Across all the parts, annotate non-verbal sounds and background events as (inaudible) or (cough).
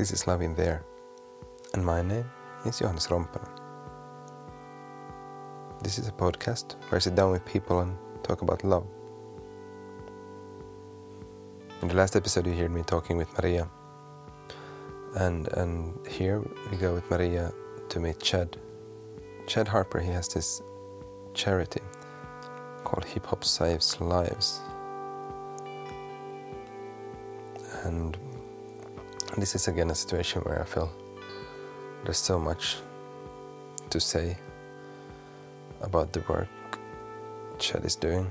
This is Love in There, and my name is Johannes Rompanen. This is a podcast where I sit down with people and talk about love. In the last episode, you heard me talking with Maria, and and here we go with Maria to meet Chad. Chad Harper, he has this charity called Hip Hop Saves Lives, and this is again a situation where I feel there's so much to say about the work Chad is doing.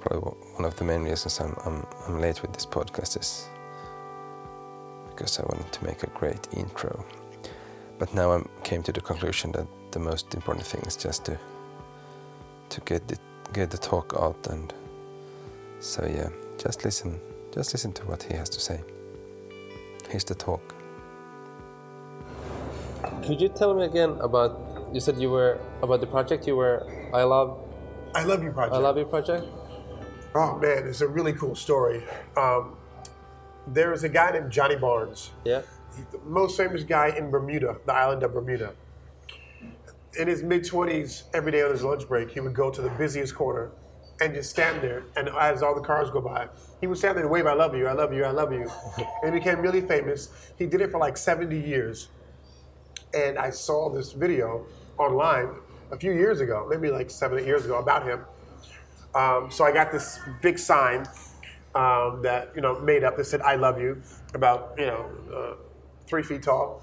Probably one of the main reasons I'm, I'm, I'm late with this podcast is because I wanted to make a great intro. But now I came to the conclusion that the most important thing is just to to get the get the talk out and so yeah, just listen just listen to what he has to say. Here's the talk. Could you tell me again about? You said you were about the project. You were I love. I love you project. I love you project. Oh man, it's a really cool story. Um, there is a guy named Johnny Barnes. Yeah. He's the most famous guy in Bermuda, the island of Bermuda. In his mid twenties, every day on his lunch break, he would go to the busiest corner and just stand there. And as all the cars go by, he would stand there and wave, I love you, I love you, I love you. (laughs) and he became really famous. He did it for like 70 years. And I saw this video online a few years ago, maybe like seven, eight years ago, about him. Um, so I got this big sign um, that, you know, made up that said, I love you, about, you know, uh, three feet tall.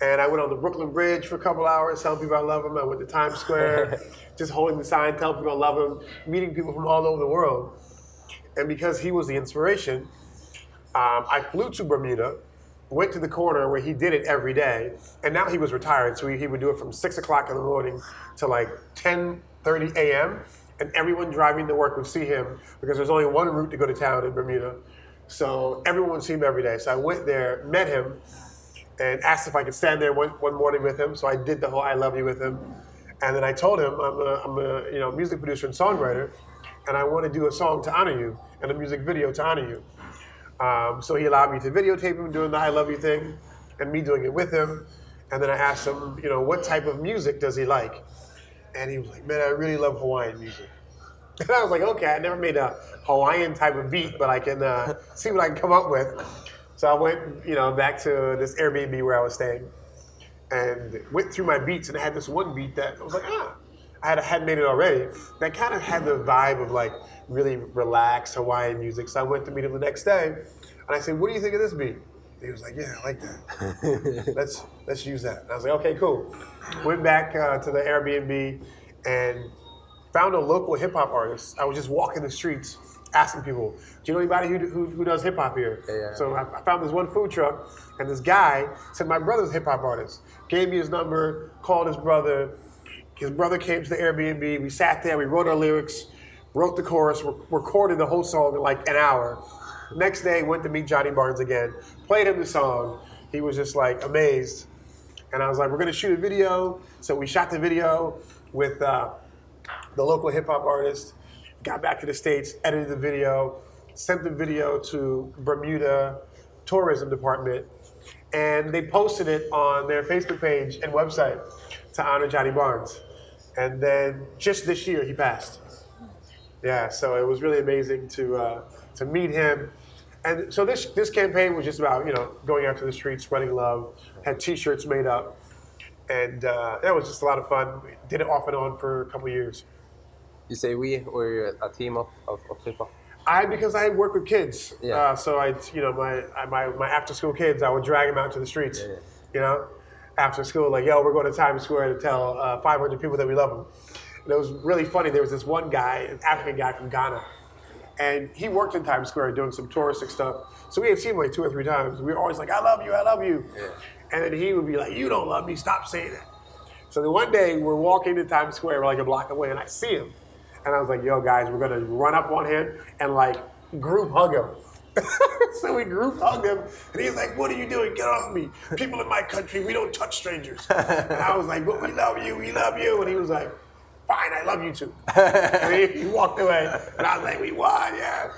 And I went on the Brooklyn Bridge for a couple hours telling people I love them. I went to Times Square, (laughs) just holding the sign, telling people I love them, meeting people from all over the world. And because he was the inspiration, um, I flew to Bermuda, went to the corner where he did it every day, and now he was retired, so he, he would do it from six o'clock in the morning to like 10:30 a.m. And everyone driving to work would see him because there's only one route to go to town in Bermuda. So everyone would see him every day. So I went there, met him, and asked if I could stand there one, one morning with him. So I did the whole "I love you" with him, and then I told him I'm a, I'm a you know music producer and songwriter, and I want to do a song to honor you and a music video to honor you. Um, so he allowed me to videotape him doing the "I love you" thing, and me doing it with him. And then I asked him, you know, what type of music does he like? And he was like, man, I really love Hawaiian music. (laughs) And I was like, okay, I never made a Hawaiian type of beat, but I can uh, see what I can come up with. So I went, you know, back to this Airbnb where I was staying, and went through my beats, and I had this one beat that I was like, ah, I had had made it already. That kind of had the vibe of like really relaxed Hawaiian music. So I went to meet him the next day, and I said, "What do you think of this beat?" And he was like, "Yeah, I like that. (laughs) let's let's use that." And I was like, "Okay, cool." Went back uh, to the Airbnb and found a local hip hop artist. I was just walking the streets asking people, "Do you know anybody who, who, who does hip hop here?" Yeah, yeah. So I, I found this one food truck, and this guy said, "My brother's a hip hop artist." Gave me his number, called his brother. His brother came to the Airbnb. We sat there. We wrote our lyrics, wrote the chorus, re- recorded the whole song in like an hour. Next day, went to meet Johnny Barnes again. Played him the song. He was just like amazed. And I was like, "We're gonna shoot a video." So we shot the video with uh, the local hip hop artist. Got back to the states, edited the video, sent the video to Bermuda tourism department, and they posted it on their Facebook page and website to honor Johnny Barnes. And then just this year, he passed. Yeah, so it was really amazing to uh, to meet him. And so this this campaign was just about you know going out to the streets, spreading love. Had T-shirts made up, and uh, that was just a lot of fun. Did it off and on for a couple years. You say we or a team of of, of people. I because I work with kids, Yeah. uh, so I you know my my my after school kids, I would drag them out to the streets, Yeah, yeah. you know, after school, like yo, we're going to Times Square to tell uh, 500 people that we love them. And it was really funny. There was this one guy, an African guy from Ghana, and he worked in Times Square doing some touristic stuff. So we had seen him like two or three times. We were always like, I love you, I love you, and then he would be like, You don't love me, stop saying that. So then one day we're walking to Times Square, we're like a block away, and I see him. And I was like, yo, guys, we're gonna run up on him and like group hug him. (laughs) so we group hugged him, and he's like, what are you doing? Get off me. People in my country, we don't touch strangers. and I was like, but we love you, we love you. And he was like, fine, I love you too. and he, he walked away, and I was like, we won, yeah.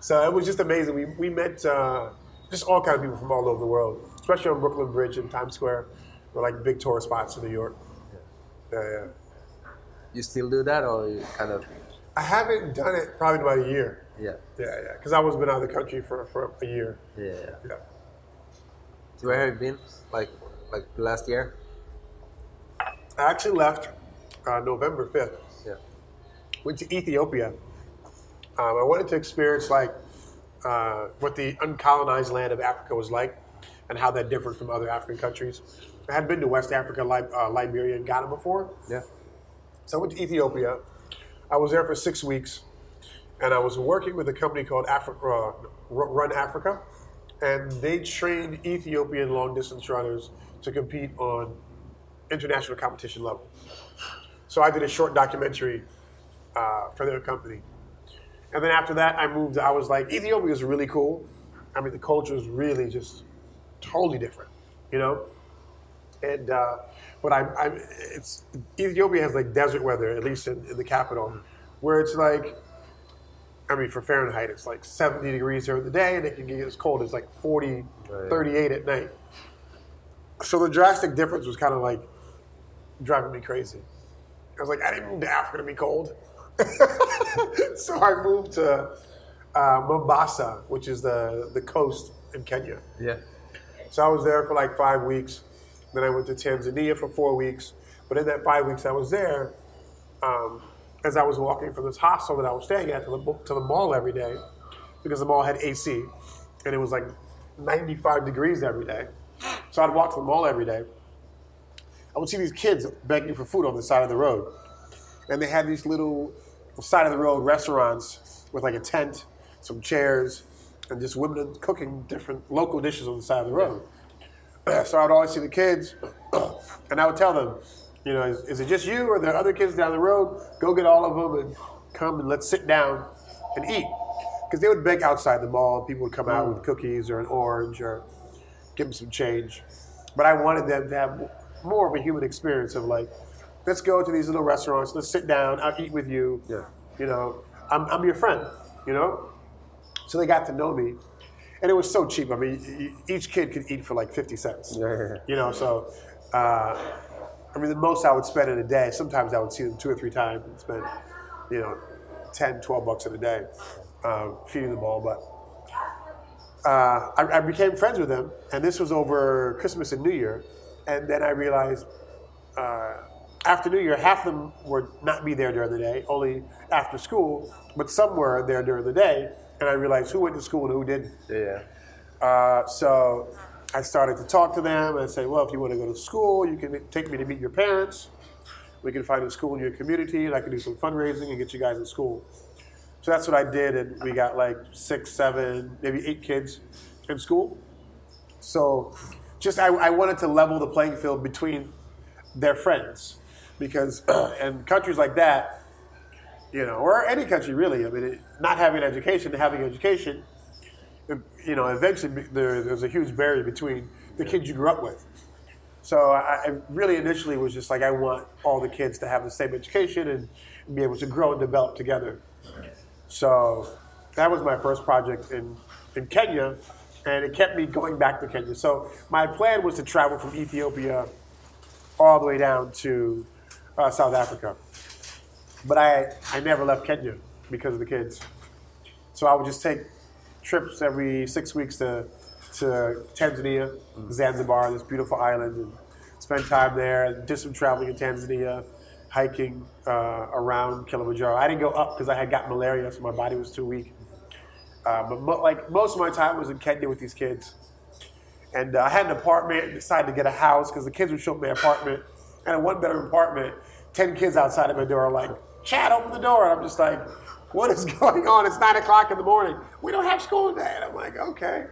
So it was just amazing. We, we met uh, just all kind of people from all over the world, especially on Brooklyn Bridge and Times Square, were like big tourist spots in New York. Yeah, yeah. You still do that, or you kind of? I haven't done it probably in about a year. Yeah. Yeah, yeah, because I was been out of the country for, for a year. Yeah. Yeah. Where have you been? Like, like last year? I actually left uh, November 5th. Yeah. Went to Ethiopia. Um, I wanted to experience like uh, what the uncolonized land of Africa was like and how that differed from other African countries. I had been to West Africa, Li- uh, Liberia, and Ghana before. Yeah. So I went to Ethiopia. I was there for six weeks, and I was working with a company called uh, Run Africa, and they trained Ethiopian long distance runners to compete on international competition level. So I did a short documentary uh, for their company, and then after that, I moved. I was like, Ethiopia is really cool. I mean, the culture is really just totally different, you know. And uh, but I, I, it's Ethiopia has like desert weather, at least in, in the capital, where it's like, I mean, for Fahrenheit, it's like 70 degrees during the day, and it can get as cold as like 40, Right. 38 at night. So the drastic difference was kind of like driving me crazy. I was like, I didn't move to Africa to be cold. (laughs) so I moved to uh, Mombasa, which is the, the coast in Kenya. Yeah. So I was there for like five weeks. Then I went to Tanzania for four weeks. But in that five weeks I was there, um, as I was walking from this hostel that I was staying at to the, to the mall every day, because the mall had AC, and it was like 95 degrees every day. So I'd walk to the mall every day. I would see these kids begging for food on the side of the road. And they had these little side of the road restaurants with like a tent, some chairs, and just women cooking different local dishes on the side of the road. (clears throat) So I'd always see the kids, (clears throat) and I would tell them, you know, is, is it just you or there other kids down the road? Go get all of them and come and let's sit down and eat. Because they would beg outside the mall. People would come out with mm. cookies or an orange or give them some change. But I wanted them to have more of a human experience of like, let's go to these little restaurants, let's sit down, I'll eat with you. Yeah. You know, I'm, I'm your friend, you know? So they got to know me. And it was so cheap. I mean, each kid could eat for like 50 cents. Yeah. You know, so, uh, I mean, the most I would spend in a day, sometimes I would see them two or three times and spend, you know, 10, 12 bucks in a day uh, feeding them all. But uh, I, I became friends with them, and this was over Christmas and New Year. And then I realized uh, after New Year, half of them would not be there during the day, only after school, but some were there during the day. And I realized who went to school and who didn't. Yeah. Uh, so I started to talk to them and say, well, if you want to go to school, you can take me to meet your parents. We can find a school in your community, and I can do some fundraising and get you guys in school. So that's what I did, and we got like six, seven, maybe eight kids in school. So just I, I wanted to level the playing field between their friends, because (clears throat) in countries like that, you know, or any country really, I mean, it, not having an education to having an education, you know, eventually there, there's a huge barrier between the kids you grew up with. So I, I really initially was just like, I want all the kids to have the same education and be able to grow and develop together. So that was my first project in, in Kenya, and it kept me going back to Kenya. So my plan was to travel from Ethiopia all the way down to uh, South Africa. But I, I never left Kenya because of the kids. So I would just take trips every six weeks to, to Tanzania, Zanzibar, this beautiful island, and spend time there. Did some traveling in Tanzania, hiking uh, around Kilimanjaro. I didn't go up because I had got malaria, so my body was too weak. Uh, but mo- like most of my time was in Kenya with these kids. And uh, I had an apartment, decided to get a house because the kids would show up at my apartment. And a one bedroom apartment, 10 kids outside of my door are like, Chad, open the door. And I'm just like, what is (laughs) going on? It's nine o'clock in the morning. We don't have school today. And I'm like, okay.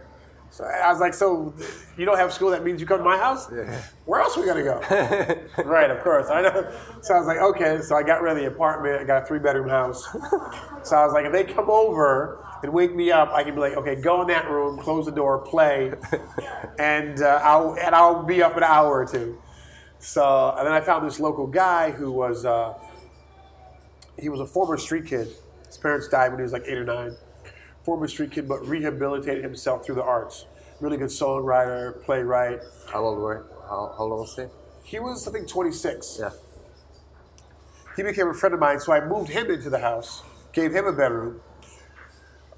So I was like, so you don't have school? That means you come to my house? Yeah. Where else are we gonna go? (laughs) right, of course. I know. So I was like, okay. So I got rid of the apartment. I got a three bedroom house. So I was like, if they come over and wake me up, I can be like, okay, go in that room, close the door, play, (laughs) and uh, I'll and I'll be up an hour or two. So and then I found this local guy who was uh, he was a former street kid. His parents died when he was like eight or nine. Former street kid, but rehabilitated himself through the arts. really good songwriter, playwright. How old were? How, how old was he? He was, I think, 26. Yeah. He became a friend of mine, so I moved him into the house, gave him a bedroom,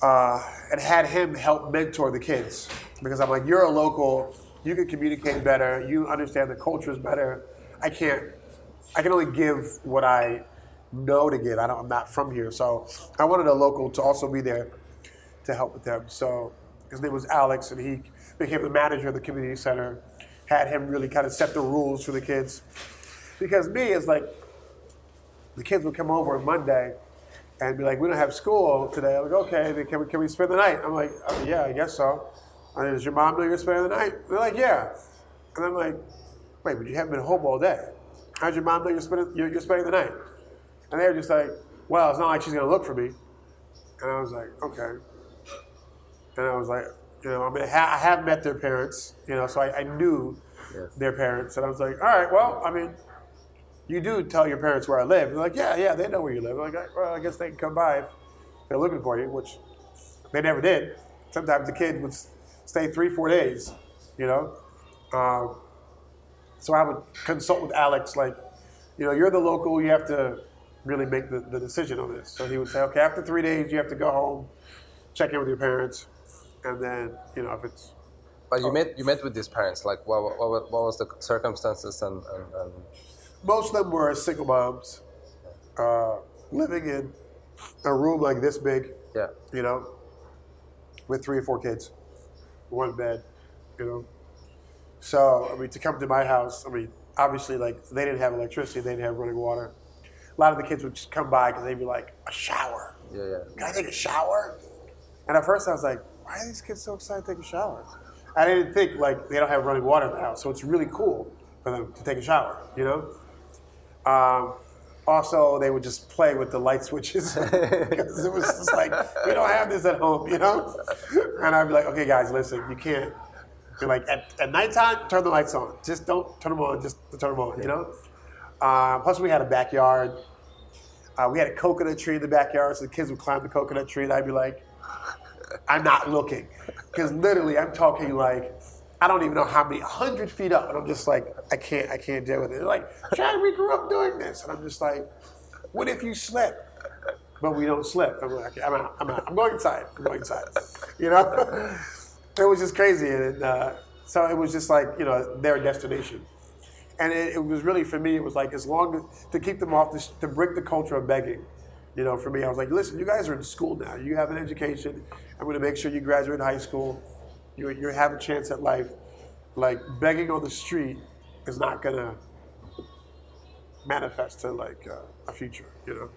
uh, and had him help mentor the kids. Because I'm like, you're a local, you can communicate better, you understand the cultures better. I can't, I can only give what I know to give. I don't, I'm not from here, so I wanted a local to also be there to help with them. So his name was Alex, and he became the manager of the community center. Had him really kind of set the rules for the kids, because me is like, the kids would come over on Monday and be like, "We don't have school today." I'm like, "Okay, can we can we spend the night?" I'm like, oh, "Yeah, I guess so." And does your mom know you're spending the night? They're like, "Yeah," and I'm like, "Wait, but you haven't been home all day. How's your mom know you're spending you're, you're spending the night?" And they were just like, "Well, it's not like she's gonna look for me." And I was like, "Okay." And I was like, you know, I mean, I have met their parents, you know, so I, I knew Yes. their parents, and I was like, all right, well, I mean, you do tell your parents where I live. They're like, yeah, yeah, they know where you live. I'm like, well, I guess they can come by if they're looking for you, which they never did. Sometimes the kid would stay three, four days, you know. Um, so I would consult with Alex, like, you know, you're the local, you have to really make the, the decision on this. So he would say, okay, after three days, you have to go home, check in with your parents, and then, you know, if it's But you met you met with these parents. Like, what what, what, what was the circumstances and, and, and most of them were single moms, uh, living in a room like this big, yeah, you know, with three or four kids, one bed, you know. So, I mean, to come to my house, I mean, obviously, like, they didn't have electricity, they didn't have running water. A lot of the kids would just come by because they'd be like, a shower. yeah, yeah. Can I take a shower? And at first I was like, why are these kids so excited to take a shower? I didn't think like they don't have running water in the house, so it's really cool for them to take a shower, you know? Um, also, they would just play with the light switches (laughs) because it was just like, we don't have this at home, you know? And I'd be like, okay, guys, listen, you can't. You're like, at, at nighttime, turn the lights on. Just don't turn them on, just turn them on, you know? Uh, plus, we had a backyard. Uh, we had a coconut tree in the backyard, so the kids would climb the coconut tree, and I'd be like, I'm not looking. Because literally, I'm talking like, I don't even know how many, 100 feet up, and I'm just like, I can't, I can't deal with it. They're like, Chad, we grew up doing this. And I'm just like, what if you slip? But we don't slip. I'm like, I'm out, I'm out. I'm going inside. I'm going inside. (laughs) You know? (laughs) it was just crazy. And uh, so it was just like, you know, their destination. And it, it was really, for me, it was like, as long as, to keep them off, this, to break the culture of begging. You know, for me, I was like, listen, you guys are in school now. You have an education. I'm going to make sure you graduate high school. You, you have a chance at life. Like, begging on the street is not going to manifest to, like, uh, a future, you know?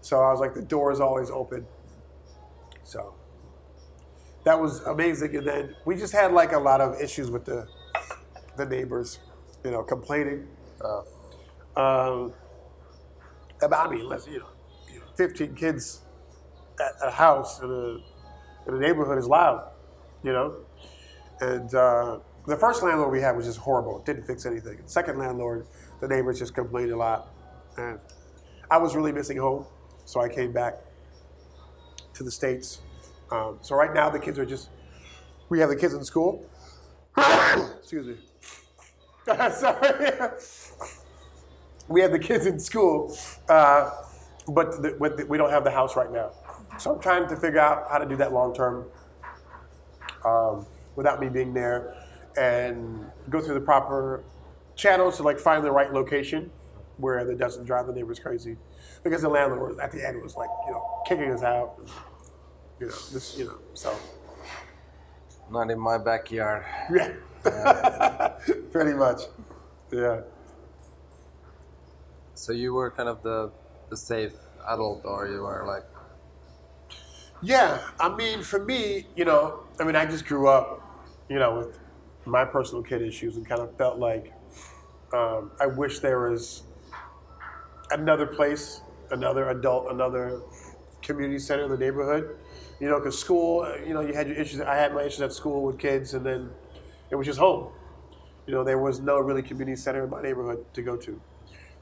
So I was like, the door is always open. So that was amazing. And then we just had, like, a lot of issues with the, the neighbors, you know, complaining. Uh, Um, about, let's, you know, 15 kids at a house in a, in a neighborhood is loud, you know? And uh, the first landlord we had was just horrible. Didn't fix anything. The second landlord, the neighbors just complained a lot. And I was really missing home, so I came back to the States. Um, so right now the kids are just, we have the kids in school. (coughs) Excuse me. (laughs) Sorry. we have the kids in school, uh, but, the, the, we don't have the house right now. So I'm trying to figure out how to do that long term um, without me being there and go through the proper channels to like find the right location where it doesn't drive the neighbors crazy. Because the landlord at the end was like, you know, kicking us out. You know, this, you know, so not in my backyard. yeah, (laughs) pretty much, yeah. So you were kind of the the safe adult, or you were like, Yeah, I mean, for me, you know, I mean, I just grew up, you know, with my personal kid issues and kind of felt like um, I wish there was another place, another adult, another community center in the neighborhood. You know, because school, you know, you had your issues. I had my issues at school with kids, and then it was just home. You know, there was no really community center in my neighborhood to go to.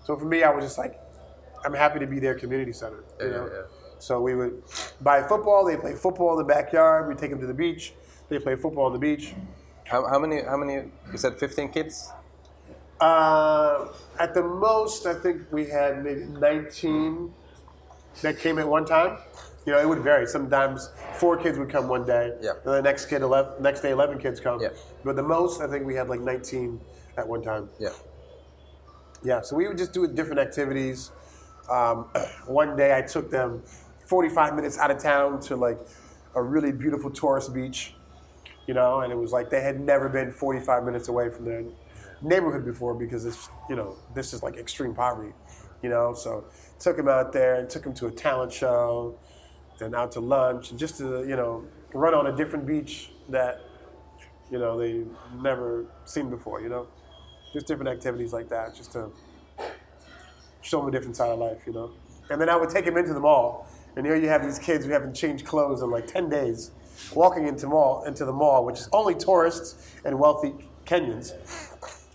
So for me, I was just like, I'm happy to be their community center. You Yeah, know? yeah. So we would buy football. They play football in the backyard. We take them to the beach. They play football on the beach. How, how many? How many? You said 15 kids. Uh, at the most, I think we had maybe 19 that came at one time. You know, it would vary. Sometimes four kids would come one day. Yeah. And the next kid, 11, next day, 11 kids come. Yeah. But the most, I think we had like 19 at one time. Yeah. Yeah, so we would just do different activities. Um, (clears throat) one day I took them 45 minutes out of town to like a really beautiful tourist beach, you know, and it was like they had never been 45 minutes away from their neighborhood before because it's, you know, this is like extreme poverty, you know. So took them out there and took them to a talent show and out to lunch and just to, you know, run on a different beach that, you know, they never seen before, you know just different activities like that, just to show them a different side of life, you know. And then I would take them into the mall, and here you have these kids who haven't changed clothes in like ten days, walking into mall into the mall, which is only tourists and wealthy Kenyans,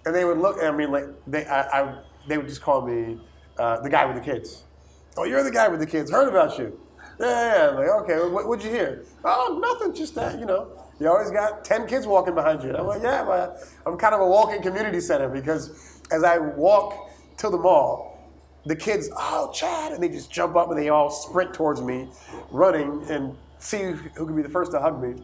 and they would look. I mean, like they, I, I they would just call me uh, the guy with the kids. Oh, you're the guy with the kids. Heard about you. Yeah, yeah. Like, okay, what, what'd you hear? Oh, nothing, just that, you know. You always got 10 kids walking behind you. And I'm like, yeah, but I'm kind of a walking community center because as I walk to the mall, the kids, oh, Chad, and they just jump up and they all sprint towards me, running and see who can be the first to hug me.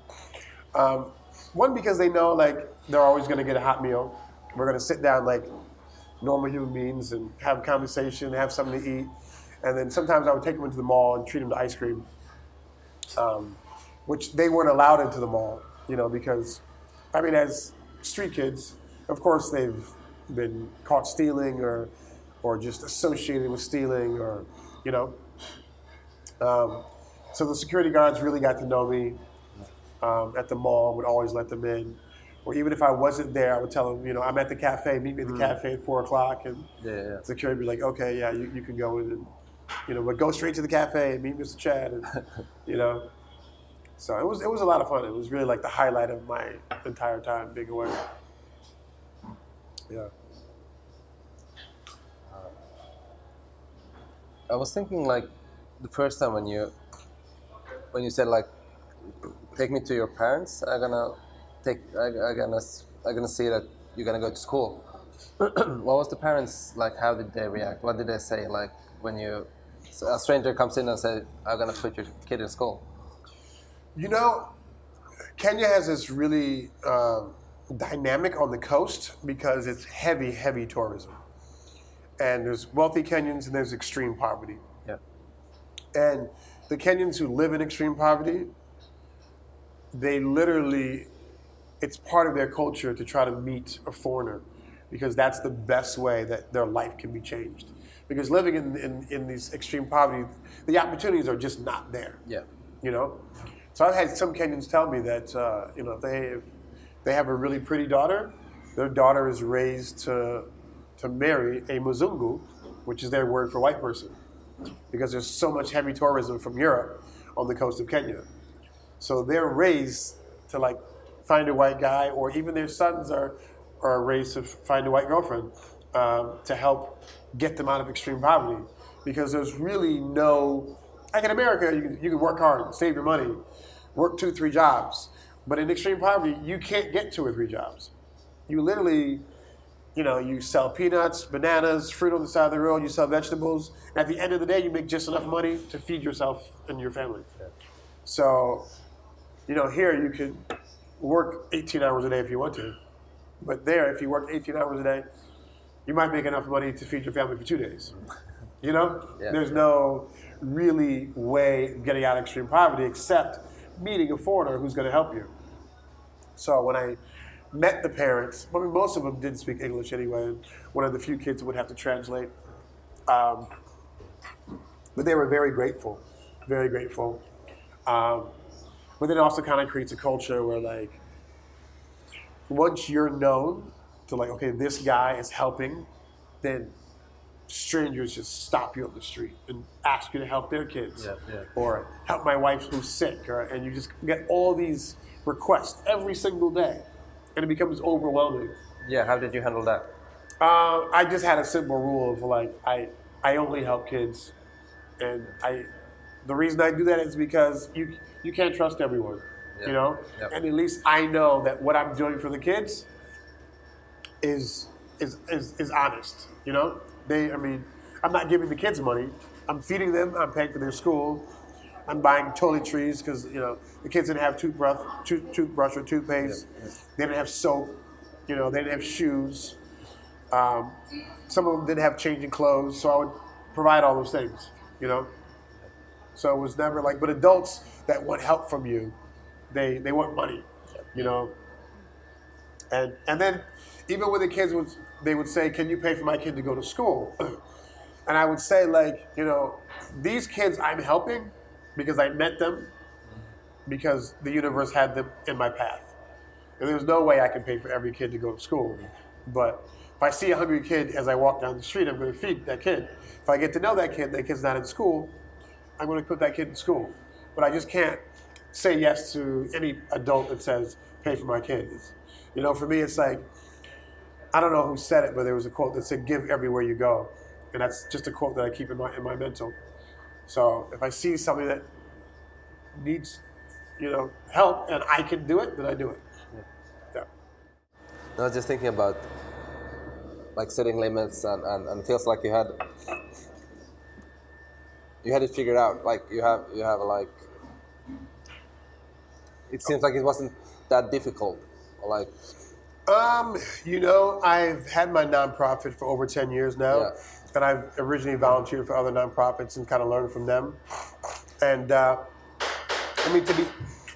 Um, one, because they know like they're always going to get a hot meal. We're going to sit down like normal human beings and have a conversation, have something to eat. And then sometimes I would take them into the mall and treat them to ice cream, um, which they weren't allowed into the mall, you know, because, I mean, as street kids, of course they've been caught stealing or, or just associated with stealing or, you know. Um, so the security guards really got to know me um, at the mall, would always let them in. Or even if I wasn't there, I would tell them, you know, I'm at the cafe, meet me at the cafe at four o'clock. And Yeah, yeah. security would be like, okay, yeah, you, you can go in and, you know, but go straight to the cafe and meet Mr. Chad, and, you know. So it was it was a lot of fun. It was really like the highlight of my entire time being away. Yeah. I was thinking like the first time when you when you said like take me to your parents, I'm gonna take I, I'm gonna I'm gonna see that you're gonna go to school. (clears throat) what was the parents like? How did they react? What did they say like when you so a stranger comes in and says I'm gonna put your kid in school? You know, Kenya has this really um, dynamic on the coast because it's heavy, heavy tourism. And there's wealthy Kenyans and there's extreme poverty. Yeah. And the Kenyans who live in extreme poverty, they literally, it's part of their culture to try to meet a foreigner because that's the best way that their life can be changed. Because living in, in, in these extreme poverty, the opportunities are just not there Yeah. you know. So I've had some Kenyans tell me that uh, you know if they if they have a really pretty daughter, their daughter is raised to to marry a Muzungu, which is their word for white person, because there's so much heavy tourism from Europe on the coast of Kenya. So they're raised to like find a white guy, or even their sons are are raised to find a white girlfriend um, to help get them out of extreme poverty, because there's really no like in America, you can, you can work hard, save your money, work two, three jobs. But in extreme poverty, you can't get two or three jobs. You literally, you know, you sell peanuts, bananas, fruit on the side of the road, you sell vegetables. At the end of the day, you make just enough money to feed yourself and your family. So, you know, here you could work 18 hours a day if you want to. But there, if you work 18 hours a day, you might make enough money to feed your family for two days. You know, (laughs) Yeah. there's no really way of getting out of extreme poverty except meeting a foreigner who's going to help you. So when I met the parents, I mean, most of them didn't speak English anyway. and One of the few kids would have to translate. Um, but they were very grateful, very grateful. Um, but then it also kind of creates a culture where, like, once you're known to, like, okay, this guy is helping, then strangers just stop you on the street and ask you to help their kids Yeah, yeah. or help my wife who's sick or, and you just get all these requests every single day and it becomes overwhelming Yeah. How did you handle that? uh, i just had a simple rule of like i i only help kids and i the reason i do that is because you you can't trust everyone Yeah. You know, and at least I know that what I'm doing for the kids is is is, is honest. You know, they. I mean, I'm not giving the kids money. I'm feeding them. I'm paying for their school. I'm buying toiletries because you know the kids didn't have toothbrush, tooth, toothbrush or toothpaste. They didn't have soap. You know, they didn't have shoes. Um, some of them didn't have changing clothes, so I would provide all those things. You know, so it was never like. But adults that want help from you, they they want money. You know, and and then even when the kids would they would say, "Can you pay for my kid to go to school?" (clears throat) And I would say, like, you know, these kids I'm helping because I met them because the universe had them in my path. And there's no way I can pay for every kid to go to school. But if I see a hungry kid as I walk down the street, I'm going to feed that kid. If I get to know that kid, that kid's not in school, I'm going to put that kid in school. But I just can't say yes to any adult that says, pay for my kid. It's- you know, for me, it's like, I don't know who said it, but there was a quote that said, "Give everywhere you go," and that's just a quote that I keep in my in my mental. So if I see somebody that needs, you know, help and I can do it, then I do it. Yeah. I was just thinking about like setting limits and, and, and feels like you had you had it figured out. Like you have you have like it seems like it wasn't that difficult. Like Um, you know, I've had my nonprofit for over ten years now, Yeah. and I've originally volunteered for other nonprofits and kind of learned from them. And uh, I mean, to be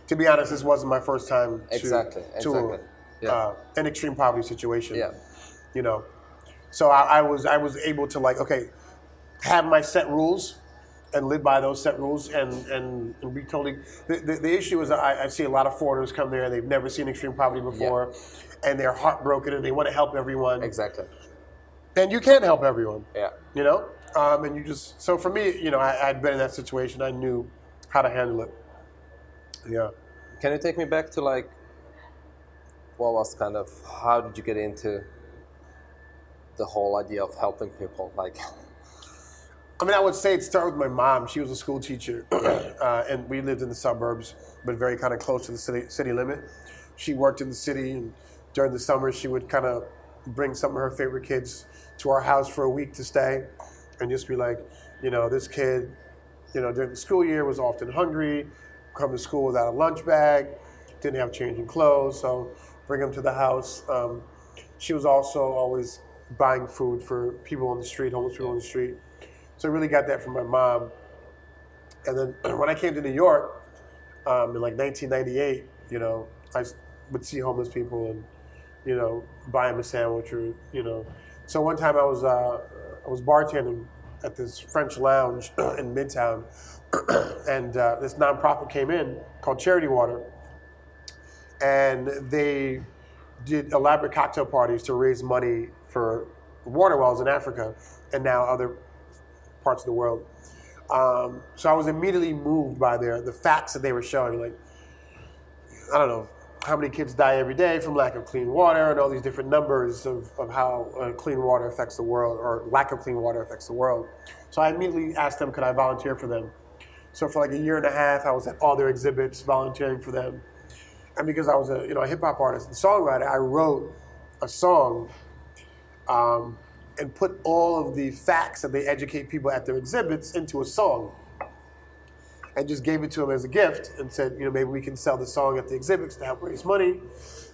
to be honest, this wasn't my first time to, Exactly, to exactly. Yeah. uh, an extreme poverty situation. Yeah. you know, so I, I was I was able to like okay, have my set rules and live by those set rules and and, and be totally the, the, the issue is I, I see a lot of foreigners come there they've never seen extreme poverty before and they're heartbroken and they want to help everyone exactly. and you can't help everyone Yeah. you know um, and you just so for me you know I, I'd been in that situation I knew how to handle it yeah Can you take me back to like what was kind of how did you get into the whole idea of helping people? Like I mean, I would say it started with my mom. She was a school teacher, (clears throat) uh, and we lived in the suburbs, but very kind of close to the city city limit. She worked in the city, and during the summer, she would kind of bring some of her favorite kids to our house for a week to stay, and just be like, you know, this kid, you know, during the school year was often hungry, come to school without a lunch bag, didn't have changing clothes, so bring them to the house. Um, she was also always buying food for people on the street, homeless people on the street. So I really got that from my mom. And then (clears throat) when I came to New York um, in like 1998, you know, I would see homeless people and, you know, buy him a sandwich or, you know. So one time I was uh, I was bartending at this French lounge (clears throat) in Midtown, (clears throat) and uh, this nonprofit came in called Charity Water, and they did elaborate cocktail parties to raise money for water wells in Africa and now other parts of the world. Um, so I was immediately moved by their the facts that they were showing. Like, I don't know how many kids die every day from lack of clean water, and all these different numbers of, of how uh, clean water affects the world, or lack of clean water affects the world. So I immediately asked them, could I volunteer for them? So for like a year and a half, I was at all their exhibits volunteering for them. And because I was a you know a hip hop artist and songwriter, I wrote a song um, and put all of the facts that they educate people at their exhibits into a song. And just gave it to him as a gift and said, you know, maybe we can sell the song at the exhibits to help raise money.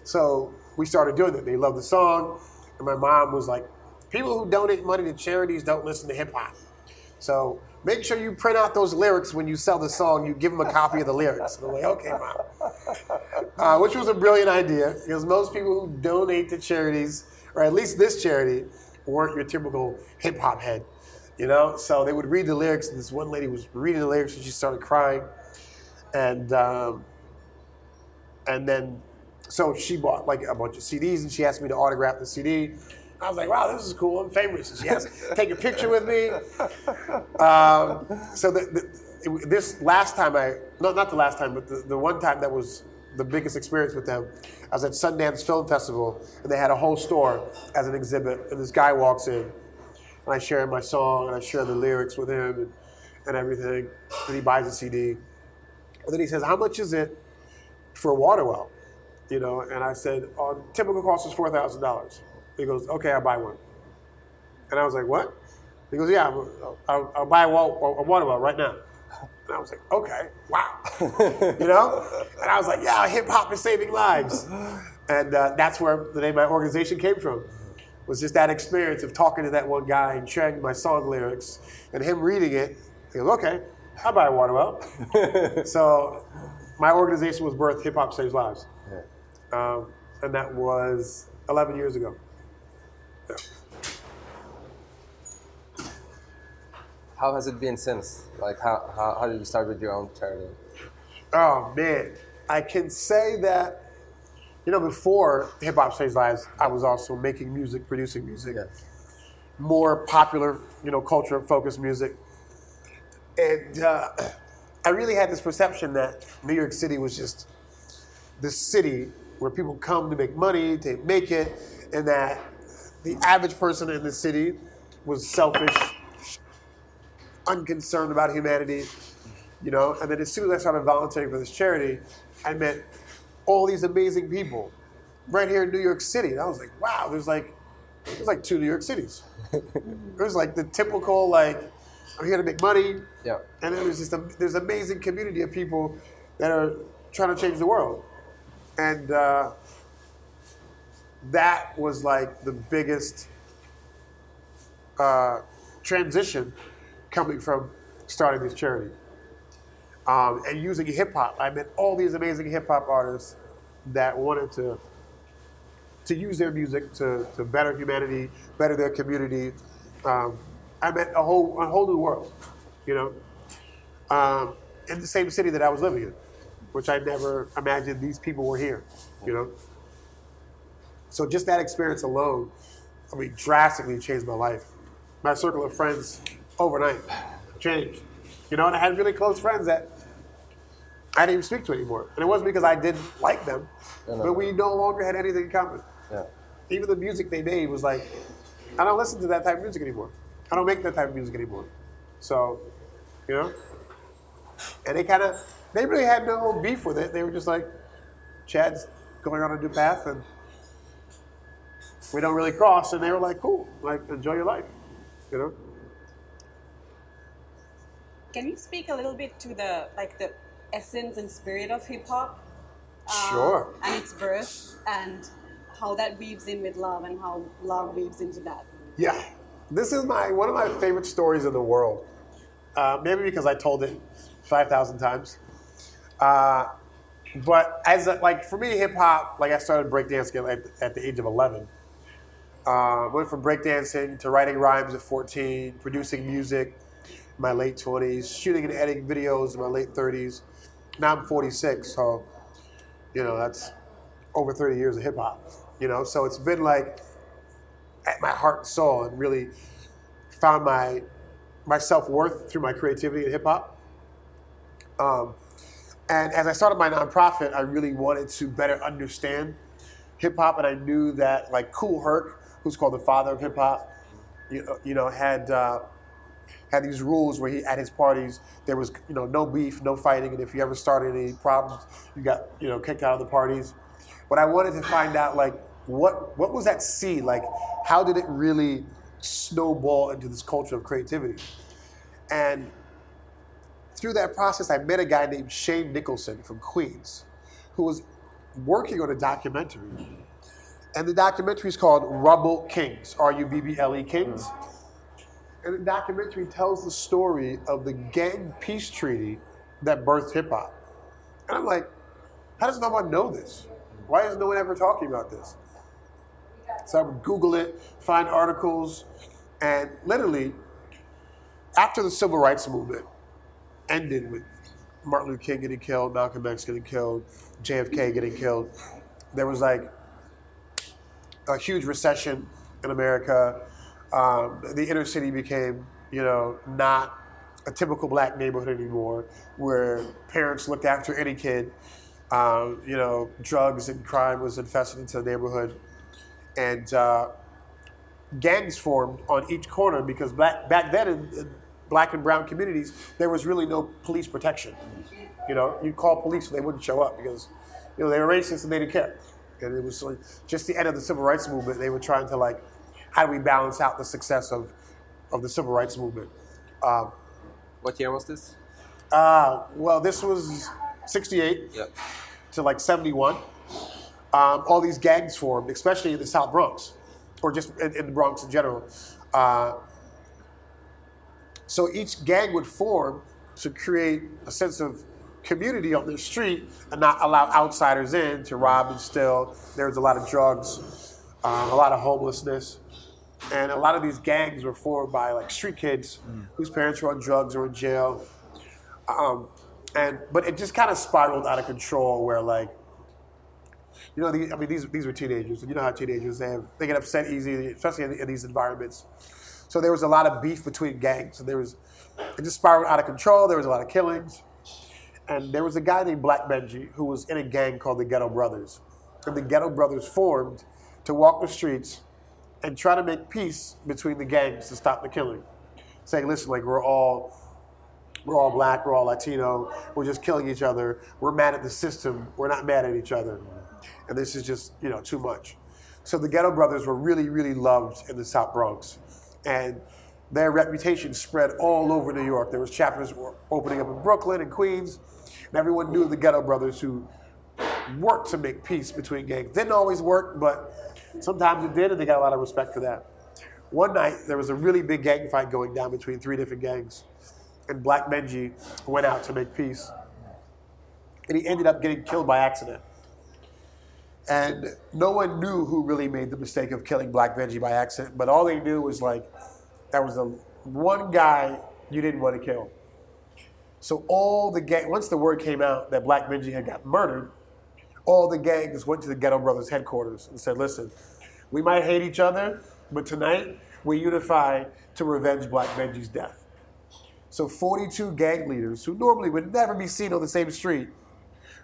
So we started doing it. They loved the song. And my mom was like, people who donate money to charities don't listen to hip hop. So make sure you print out those lyrics when you sell the song. You give them a copy of the lyrics. And I'm like, okay, mom. Uh, which was a brilliant idea because most people who donate to charities, or at least this charity, weren't your typical hip hop head. You know, so they would read the lyrics, and this one lady was reading the lyrics, and she started crying, and um, and then so she bought like a bunch of CDs, and she asked me to autograph the CD. I was like, "Wow, this is cool! I'm famous." She asked, "Take a picture with me." (laughs) Um, so the, the, it- this last time I, no, not the last time, but the, the one time that was the biggest experience with them, I was at Sundance Film Festival, and they had a whole store as an exhibit, and this guy walks in, and I share my song, and I share the lyrics with him, and, and everything, and he buys a CD, and then he says, "How much is it for a water well, you know. And I said, typical cost is four thousand dollars. He goes, okay, I'll buy one. And I was like, what? He goes, yeah, I'll, I'll, buy a, wall, a water well right now. And I was like, okay, wow, you know. And I was like, yeah, hip hop is saving lives, and uh, that's where the name of my organization came from. Was just that experience of talking to that one guy and sharing my song lyrics, and him reading it. He goes, okay, I'll buy a water well. (laughs) so my organization was birthed Hip Hop Saves Lives. Um, and that was 11 years ago. Yeah. How has it been since? Like, how, how, how did you start with your own charity? Oh, man. I can say that, you know, before Hip Hop Saves Lives, I was also making music, producing music, Yeah. more popular, you know, culture focused music. And uh, (clears throat) I really had this perception that New York City was just this city where people come to make money, to make it, and that the average person in the city was selfish, unconcerned about humanity, you know. And then as soon as I started volunteering for this charity, I met all these amazing people right here in New York City. And I was like, wow, there's like there's like two New York cities. (laughs) there's like the typical like I'm here to make money, Yeah. and then there's just a, there's amazing community of people that are trying to change the world, and uh, that was like the biggest uh, transition coming from starting this charity um, and using hip hop. I met all these amazing hip hop artists that wanted to to use their music to, to better humanity, better their community. Um, I met a whole a whole new world, you know, um, in the same city that I was living in, which I never imagined these people were here, you know. So just that experience alone, I mean, drastically changed my life. My circle of friends overnight changed, you know, and I had really close friends that I didn't even speak to anymore, and it wasn't because I didn't like them, No, no. but we no longer had anything in common Yeah. even the music they made was like, I don't listen to that type of music anymore. I don't make that type of music anymore. So, you know, and they kind of, they really had no beef with it. They were just like, Chad's going on a new path, and we don't really cross. And they were like, cool, like enjoy your life, you know. Can you speak a little bit to the like the essence and spirit of hip hop? um, Sure. And its birth and how that weaves in with love and how love weaves into that. Yeah, this is my one of my favorite stories in the world. Uh, maybe because I told it five thousand times. Uh, but as a, like for me, hip hop, like I started breakdancing at, at the age of eleven. Uh, went from breakdancing to writing rhymes at fourteen, producing music in my late twenties, shooting and editing videos in my late thirties. Now I'm 46, so you know that's over 30 years of hip hop. You know, so it's been like at my heart and soul and really found my my self worth through my creativity in hip hop. Um, and as I started my nonprofit, I really wanted to better understand hip hop, and I knew that like Kool Herc, who's called the father of hip hop, you you know had uh, had these rules where he at his parties there was you know no beef, no fighting, and if you ever started any problems, you got you know kicked out of the parties. But I wanted to find out like what what was that seed like? How did it really snowball into this culture of creativity? And through that process, I met a guy named Shane Nicholson from Queens, who was working on a documentary. And the documentary is called Rubble Kings, R U B B L E Kings. And the documentary tells the story of the gang peace treaty that birthed hip hop. And I'm like, how does no one know this? Why is no one ever talking about this? So I would Google it, find articles, and literally, after the civil rights movement ended with Martin Luther King getting killed, Malcolm X getting killed, JFK getting killed, there was like a huge recession in America. Um, the inner city became, you know, not a typical black neighborhood anymore, where parents looked after any kid. Um, you know, drugs and crime was infested into the neighborhood, and uh, gangs formed on each corner because back back then in, in black and brown communities there was really no police protection. You know, you call police and they wouldn't show up because You know, they were racist and they didn't care. And it was like just the end of the civil rights movement. They were trying to like, how do we balance out the success of, of the civil rights movement? Um, What year was this? uh, well, this was 68 Yeah. to like 71. Um, all these gangs formed, especially in the South Bronx, or just in, in the Bronx in general. Uh, so each gang would form to create a sense of community on the street and not allow outsiders in to rob and steal. There was a lot of drugs, um, a lot of homelessness. And a lot of these gangs were formed by like street kids whose parents were on drugs or in jail. Um, and but it just kind of spiraled out of control where like you know the, I mean these these were teenagers and you know how teenagers they have they get upset easy especially in, in these environments. So there was a lot of beef between gangs and there was it just spiraled out of control. There was a lot of killings. And there was a guy named Black Benji who was in a gang called the Ghetto Brothers. And the Ghetto Brothers formed to walk the streets and try to make peace between the gangs to stop the killing. Saying, listen, like we're all we're all black, we're all Latino, we're just killing each other, we're mad at the system, we're not mad at each other. And this is just, you know, too much. So the Ghetto Brothers were really, really loved in the South Bronx. And their reputation spread all over New York. There was chapters opening up in Brooklyn and Queens, and everyone knew the Ghetto Brothers who worked to make peace between gangs. Didn't always work, but sometimes it did, and they got a lot of respect for that. One night, there was a really big gang fight going down between three different gangs, and Black Benji went out to make peace, and he ended up getting killed by accident. And no one knew who really made the mistake of killing Black Benji by accident, but all they knew was like that was the one guy you didn't want to kill. So all the gang, once the word came out that Black Benji had got murdered, all the gangs went to the Ghetto Brothers headquarters and said, "Listen, we might hate each other, but tonight we unify to revenge Black Benji's death." So 42 gang leaders who normally would never be seen on the same street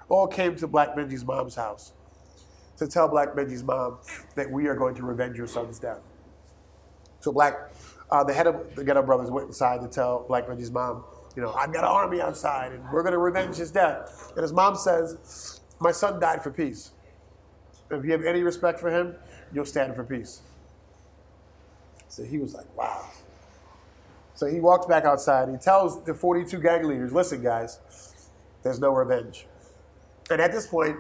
all came to Black Benji's mom's house to tell Black Benji's mom that we are going to revenge your son's death. So Black, uh, the head of the Ghetto Brothers went inside to tell Black Benji's mom, you know, I've got an army outside and we're going to revenge his death. And his mom says, my son died for peace. If you have any respect for him, you'll stand for peace. So he was like, wow. So he walks back outside. He tells the 42 gang leaders, listen, guys, there's no revenge. And at this point,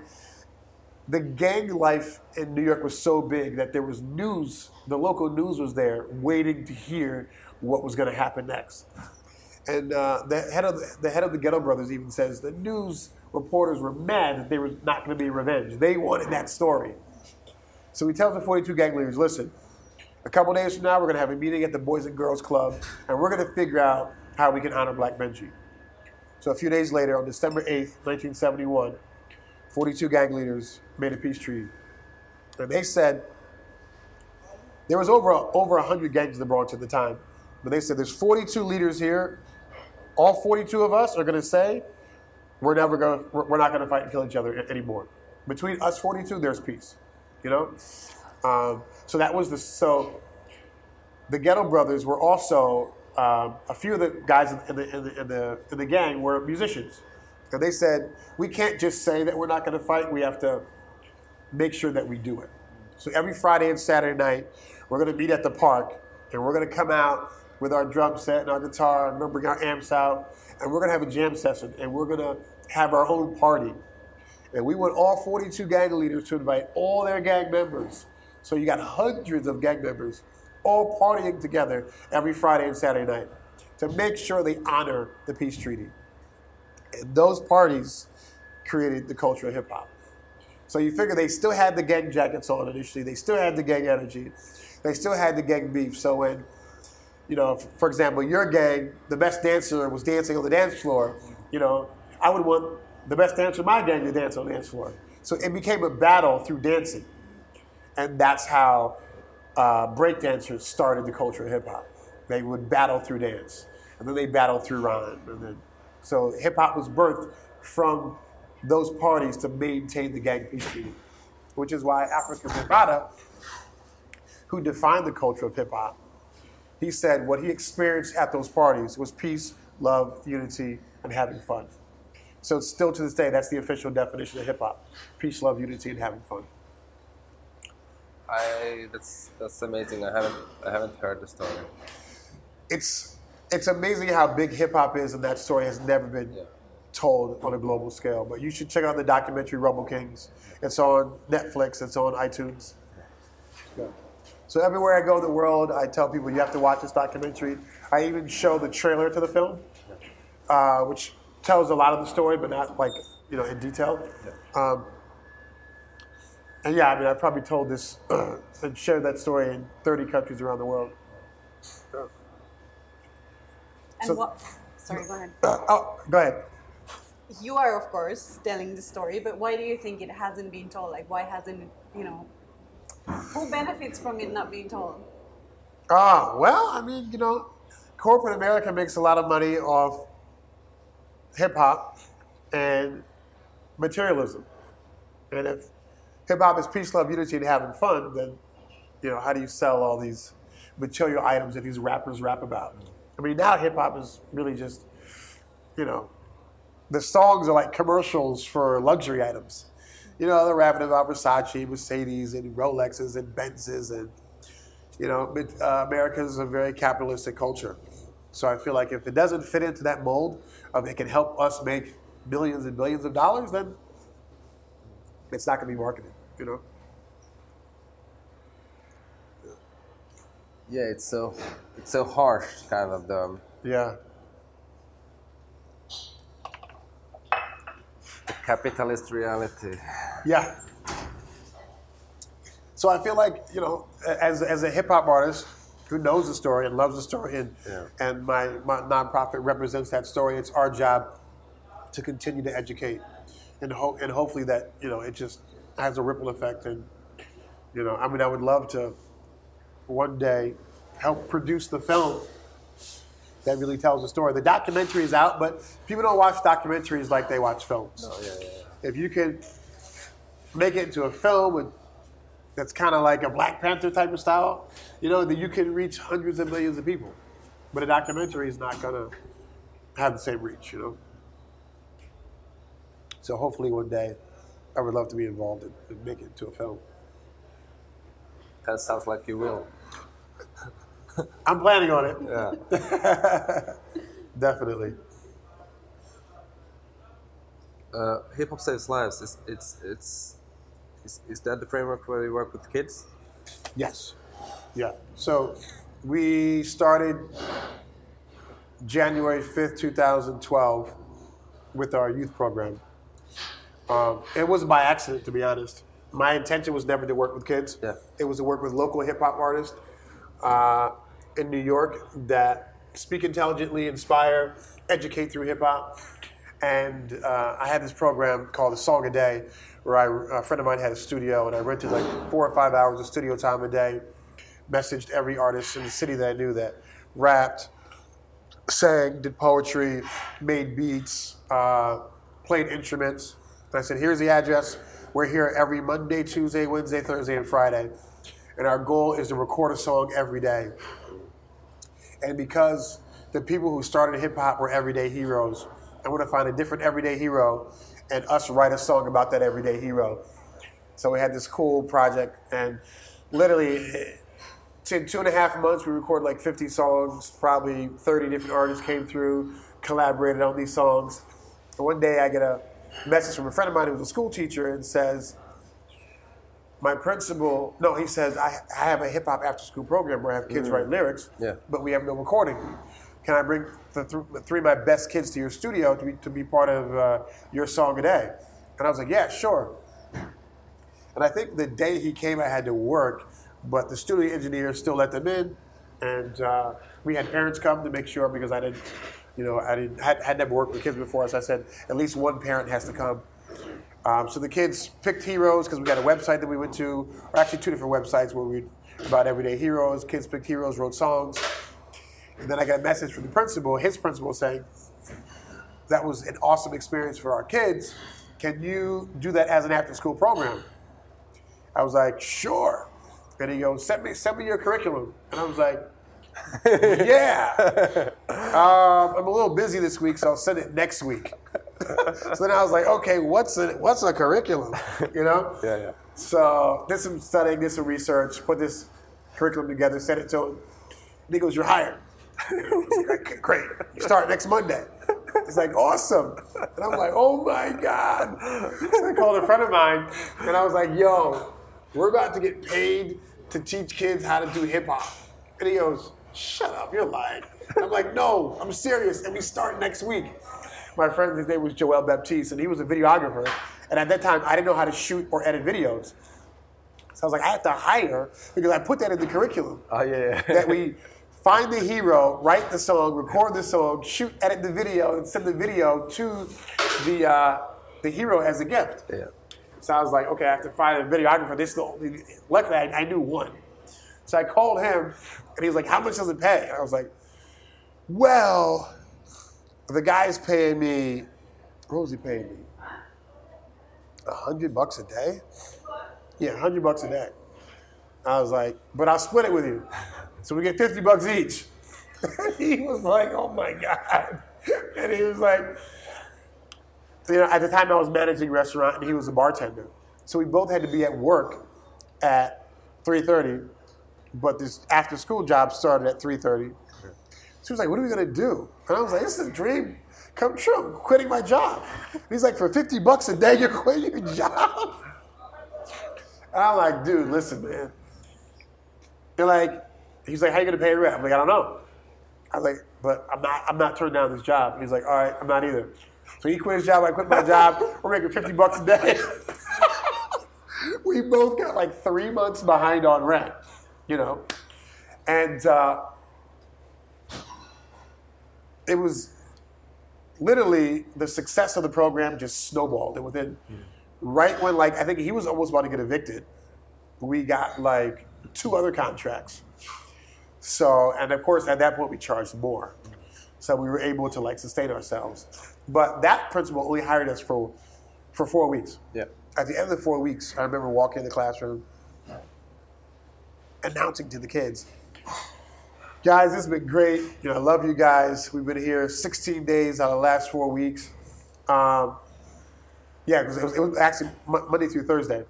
the gang life in New York was so big that there was news, the local news was there waiting to hear what was going to happen next. And uh, the, head of the, the head of the Ghetto Brothers even says the news reporters were mad that there was not going to be revenge. They wanted that story. So he tells the 42 gang leaders, listen, a couple days from now, we're going to have a meeting at the Boys and Girls Club, and we're going to figure out how we can honor Black Benji. So a few days later, on December 8th, 1971, 42 gang leaders made a peace treaty. And they said, there was over, over 100 gangs in the Bronx at the time, but they said there's 42 leaders here. All 42 of us are going to say, we're never to, we're not to fight and kill each other anymore. Between us 42, there's peace, you know? Um, so that was the, so the Ghetto Brothers were also, um, a few of the guys in the, in the, in the, in the gang were musicians. And they said, we can't just say that we're not going to fight, we have to make sure that we do it. So every Friday and Saturday night, we're going to meet at the park, and we're going to come out with our drum set and our guitar, and we're going to bring our amps out, and we're going to have a jam session, and we're going to have our own party. And we want all 42 gang leaders to invite all their gang members. So you got hundreds of gang members all partying together every Friday and Saturday night to make sure they honor the peace treaty. And those parties created the culture of hip hop. So you figure they still had the gang jackets on initially, they still had the gang energy, they still had the gang beef. So when, you know, for example, your gang, the best dancer was dancing on the dance floor, you know, I would want the best dancer in my gang to dance on the dance floor. So it became a battle through dancing. And that's how uh, breakdancers started the culture of hip hop. They would battle through dance, and then they battled through rhyme. And then, so hip hop was birthed from those parties to maintain the gang peace which is why Afrika Bambaataa, who defined the culture of hip hop, he said what he experienced at those parties was peace, love, unity, and having fun. So still to this day, that's the official definition of hip hop: peace, love, unity, and having fun. I that's that's amazing. I haven't I haven't heard the story. It's it's amazing how big hip hop is, and that story has never been Yeah. told on a global scale. But you should check out the documentary Rubble Kings. It's on Netflix. It's on iTunes. Yeah. So everywhere I go in the world, I tell people you have to watch this documentary. I even show the trailer to the film, uh, which tells a lot of the story, but not like you know in detail. Um, and yeah, I mean, I've probably told this (clears throat) and shared that story in 30 countries around the world. And So- what? Sorry, go ahead. Uh, oh, go ahead. You are, of course, telling the story, but why do you think it hasn't been told? Like, why hasn't you know, who benefits from it not being told? Ah, well, I mean, you know, corporate America makes a lot of money off hip hop and materialism. And if hip hop is peace, love, unity, and having fun, then, you know, how do you sell all these material items that these rappers rap about? I mean, now hip hop is really just, you know, the songs are like commercials for luxury items. You know, they're rapping about Versace, Mercedes, and Rolexes, and Benzes, and you know, uh, America is a very capitalistic culture. So I feel like if it doesn't fit into that mold of it can help us make billions and billions of dollars, then it's not going to be marketed. You know. Yeah, it's so it's so harsh, kind of the, Yeah. the capitalist reality. Yeah. So I feel like you know, as as a hip hop artist who knows the story and loves the story, and Yeah. and my my nonprofit represents that story. It's our job to continue to educate, and hope and hopefully that you know it just has a ripple effect. And you know, I mean, I would love to one day help produce the film that really tells the story. The documentary is out, but people don't watch documentaries like they watch films Oh yeah, yeah, if you could make it into a film with, that's kind of like a Black Panther type of style, you know, that you can reach hundreds of millions of people. But a documentary is not gonna have the same reach, you know. So hopefully one day, I would love to be involved in, and make it to a film. That sounds like you will. (laughs) I'm planning on it. Yeah. (laughs) Definitely. Uh, Hip hop saves lives. It's it's it's is, is that the framework where you work with kids? Yes. Yeah. So we started January 5th, 2012 with our youth program. Um, it was by accident, to be honest. My intention was never to work with kids. Yeah. It was to work with local hip hop artists uh, in New York that speak intelligently, inspire, educate through hip hop. And uh, I had this program called A Song a Day, where I, a friend of mine had a studio, and I rented like four or five hours of studio time a day. Messaged every artist in the city that I knew that rapped, sang, did poetry, made beats, uh, played instruments. And I said, here's the address. We're here every Monday, Tuesday, Wednesday, Thursday, and Friday. And our goal is to record a song every day. And because the people who started hip hop were everyday heroes, I want to find a different everyday hero and us write a song about that everyday hero. So we had this cool project, and literally, in two and a half months, we recorded like 50 songs. Probably 30 different artists came through, collaborated on these songs. And one day, I get a message from a friend of mine who's a school teacher and says, "My principal, no, he says I, I have a hip hop after school program where I have kids mm. write lyrics, Yeah. but we have no recording. Can I bring the, th- three of my best kids to your studio to be, to be part of uh, your song a day?" And I was like, "Yeah, sure." And I think the day he came, I had to work, but the studio engineer still let them in, and uh, we had parents come to make sure because I didn't, you know, I didn't had, had never worked with kids before, so I said at least one parent has to come. Um, so the kids picked heroes because we got a website that we went to, or actually two different websites where we about everyday heroes. Kids picked heroes, wrote songs, and then I got a message from the principal, his principal, saying that was an awesome experience for our kids. Can you do that as an after-school program? I was like, sure. And he goes, send me, send me your curriculum. And I was like, (laughs) yeah. um, I'm a little busy this week, so I'll send it next week. so then I was like, okay, what's a what's a curriculum? You know? (laughs) Yeah, yeah. So did some studying, did some research, put this curriculum together, sent it to him. And he goes, "You're hired." Like, (laughs) Great. You start next Monday. He's like, awesome. And I'm like, oh my God. So I called a friend of mine and I was like, yo, we're about to get paid to teach kids how to do hip hop. And he goes, shut up, you're lying. And I'm like, no, I'm serious. And we start next week. My friend, his name was Joel Baptiste, and he was a videographer. And at that time, I didn't know how to shoot or edit videos. So I was like, I have to hire because I put that in the curriculum Oh yeah. that we find the hero, write the song, record the song, shoot, edit the video, and send the video to the uh, the hero as a gift. yeah. So I was like, okay, I have to find a videographer. This is the only. Luckily, I, I knew one. So I called him, and he was like, "How much does it pay?" And I was like, "Well, the guy's paying me. What was he paying me? A hundred bucks a day? Yeah, a hundred bucks a day." I was like, "But I'll split it with you, so we get fifty bucks each." (laughs) he was like, "Oh my god!" And he was like, you know, at the time I was managing restaurant and he was a bartender. So we both had to be at work at 3.30, but this after school job started at 3.30. So he was like, what are we gonna do? And I was like, this is a dream come true. Quitting my job. And he's like, for 50 bucks a day, you're quitting your job? And I'm like, dude, listen, man. You're like, he's like, how you gonna pay rent? I'm like, I don't know. I was like, but I'm not, I'm not turning down this job. He's like, all right, I'm not either. So he quit his job, I quit my job. (laughs) We're making 50 bucks a day. (laughs) we both got like three months behind on rent, you know? And uh, it was literally the success of the program just snowballed. And within, right when like, I think he was almost about to get evicted, we got like two other contracts. So, and of course, at that point, we charged more. So we were able to like sustain ourselves. But that principal only hired us for for four weeks. Yeah. At the end of the four weeks, I remember walking in the classroom, announcing to the kids, "Guys, this has been great. You know, I love you guys. We've been here 16 days out of the last four weeks. Um, yeah, because it was, it was actually Mo- Monday through Thursday.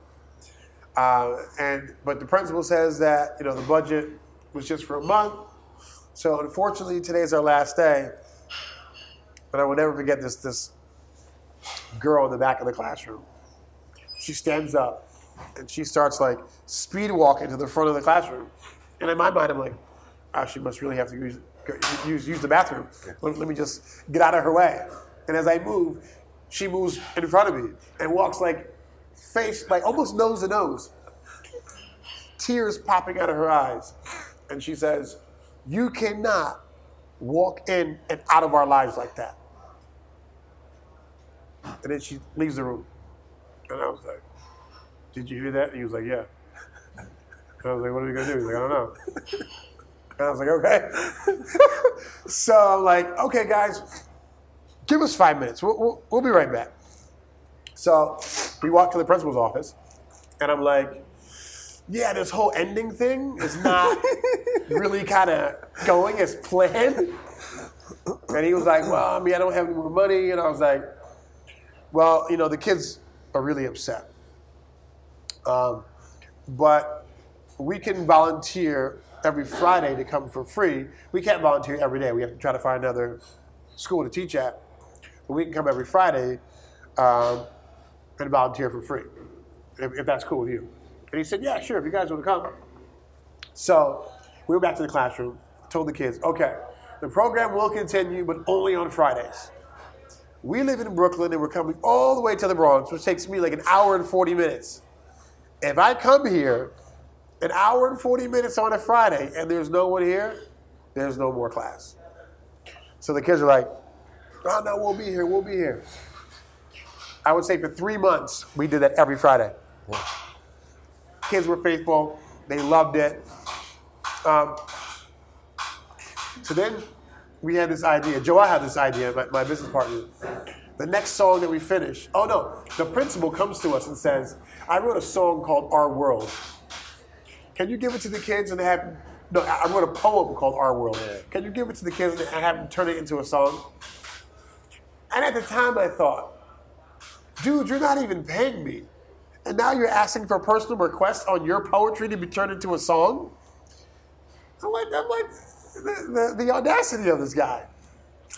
Uh, and but the principal says that you know the budget was just for a month. So unfortunately, today is our last day. But I will never forget this this girl in the back of the classroom. She stands up and she starts like speed walking to the front of the classroom. And in my mind, I'm like, oh, she must really have to use use, use the bathroom. Let, let me just get out of her way. And as I move, she moves in front of me and walks like face, like almost nose to nose. Tears popping out of her eyes. And she says, You cannot walk in and out of our lives like that. And then she leaves the room. And I was like, Did you hear that? And he was like, Yeah. (laughs) And I was like, What are we going to do? He's like, I don't know. And I was like, Okay. (laughs) so I'm like, Okay, guys, give us five minutes. We'll, we'll, we'll be right back. So we walk to the principal's office, and I'm like, yeah, this whole ending thing is not (laughs) really kind of going as planned. And he was like, well, I mean, I don't have any more money. And I was like, well, you know, the kids are really upset. Um, but we can volunteer every Friday to come for free. We can't volunteer every day. We have to try to find another school to teach at. But we can come every Friday um, and volunteer for free, if, if that's cool with you. And he said, yeah, sure, if you guys want to come. So we went back to the classroom, told the kids, okay, the program will continue, but only on Fridays. We live in Brooklyn and we're coming all the way to the Bronx, which takes me like an hour and 40 minutes. If I come here an hour and 40 minutes on a Friday and there's no one here, there's no more class. So the kids are like, oh no, we'll be here, we'll be here. I would say for three months, we did that every Friday. Kids were faithful, they loved it. Um, so then we had this idea. Joe, I had this idea, my, my business partner. The next song that we finish, oh no, the principal comes to us and says, I wrote a song called Our World. Can you give it to the kids and have, no, I wrote a poem called Our World. Can you give it to the kids and have them turn it into a song? And at the time, I thought, dude, you're not even paying me. And now you're asking for a personal requests on your poetry to be turned into a song? I'm like, I'm like, the, the, the audacity of this guy.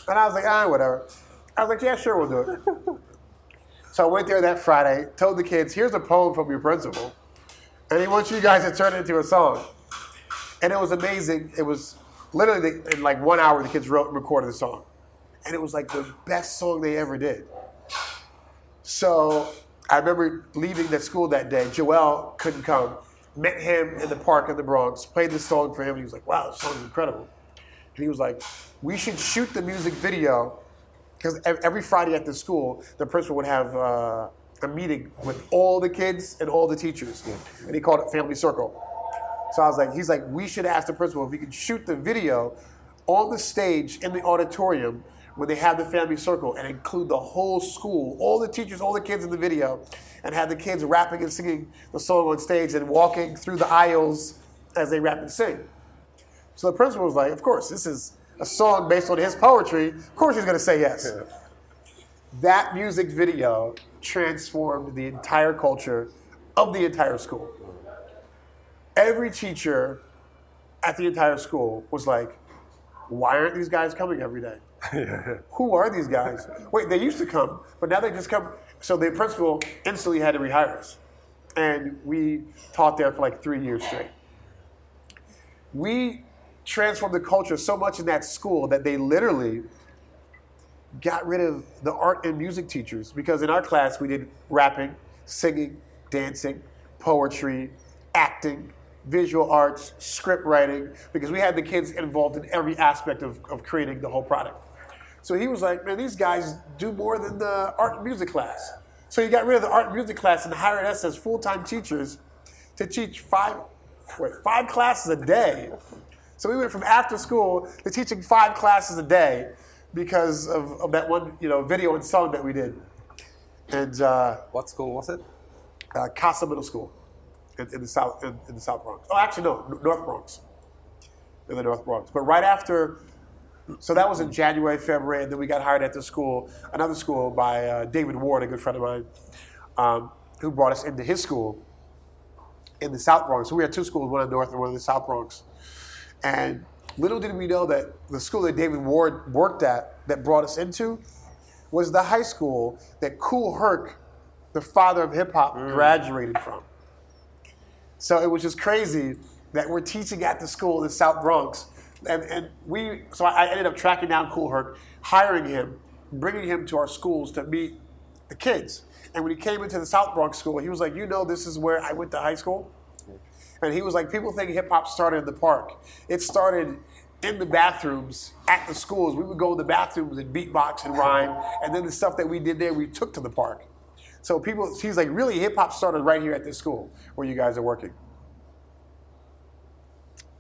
And I was like, ah, whatever. I was like, yeah, sure, we'll do it. (laughs) so I went there that Friday, told the kids, here's a poem from your principal, and he wants you guys to turn it into a song. And it was amazing. It was literally in like one hour, the kids wrote and recorded the song. And it was like the best song they ever did. So I remember leaving the school that day. Joel couldn't come. Met him in the park in the Bronx, played the song for him. And he was like, wow, this song is incredible. And he was like, we should shoot the music video because every Friday at the school, the principal would have uh, a meeting with all the kids and all the teachers, and he called it Family Circle. So I was like, he's like, we should ask the principal if he could shoot the video on the stage in the auditorium when they have the family circle and include the whole school, all the teachers, all the kids in the video, and have the kids rapping and singing the song on stage and walking through the aisles as they rap and sing. So the principal was like, of course, this is a song based on his poetry. Of course he's going to say yes. Yeah. That music video transformed the entire culture of the entire school. Every teacher at the entire school was like, why aren't these guys coming every day? (laughs) Who are these guys? Wait, they used to come, but now they just come. So the principal instantly had to rehire us. And we taught there for like three years straight. We transformed the culture so much in that school that they literally got rid of the art and music teachers because in our class we did rapping, singing, dancing, poetry, acting, visual arts, script writing, because we had the kids involved in every aspect of, of creating the whole product. So he was like, man, these guys do more than the art and music class. So he got rid of the art and music class and hired us as full-time teachers to teach five, wait, five classes a day. So we went from after school to teaching five classes a day because of, of that one, you know, video and song that we did. And uh, what school was it? Uh, Casa Middle School in, in the south in, in, the South Bronx. Oh, actually, no, North Bronx. In the North Bronx. But right after, so that was in January, February, and then we got hired at the school, another school by uh, David Ward, a good friend of mine, um, who brought us into his school in the South Bronx. So we had two schools, one in the North and one in the South Bronx. And little did we know that the school that David Ward worked at, that brought us into, was the high school that Kool Herc, the father of hip hop, mm. graduated from. So it was just crazy that we're teaching at the school in the South Bronx. And, and we, so I ended up tracking down Kool Herc, hiring him, bringing him to our schools to meet the kids. And when he came into the South Bronx school, he was like, You know, this is where I went to high school? And he was like, People think hip hop started in the park. It started in the bathrooms at the schools. We would go in the bathrooms and beatbox and rhyme. And then the stuff that we did there, we took to the park. So people, he's like, really, hip hop started right here at this school where you guys are working.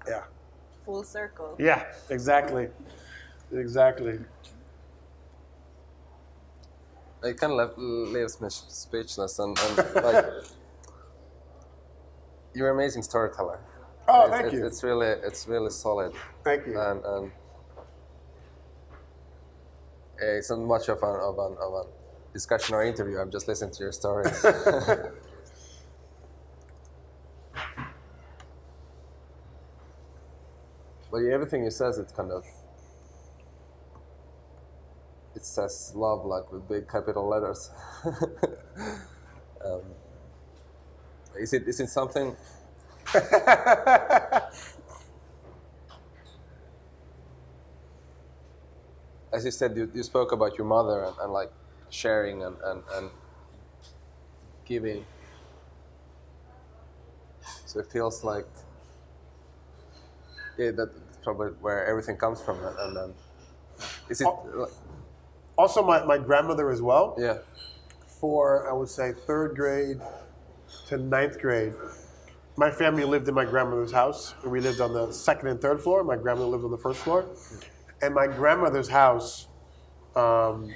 Yeah. Full circle. Yeah, exactly. Exactly. It kind of left, leaves me speechless, and, and (laughs) like, you're an amazing storyteller. Oh, it's, thank it's, you. It's really, it's really solid. Thank you. And, and eh, it's not much of an of an of an discussion or interview. I'm just listening to your stories. (laughs) but everything you says, it's kind of it says love like with big capital letters. (laughs) um, is it is it something? (laughs) As you said, you, you spoke about your mother and, and like sharing and, and, and giving. So it feels like yeah, that's probably where everything comes from. And then is it also my, my grandmother as well? Yeah. For I would say third grade to ninth grade, my family lived in my grandmother's house. And we lived on the second and third floor. My grandmother lived on the first floor, and my grandmother's house. Um,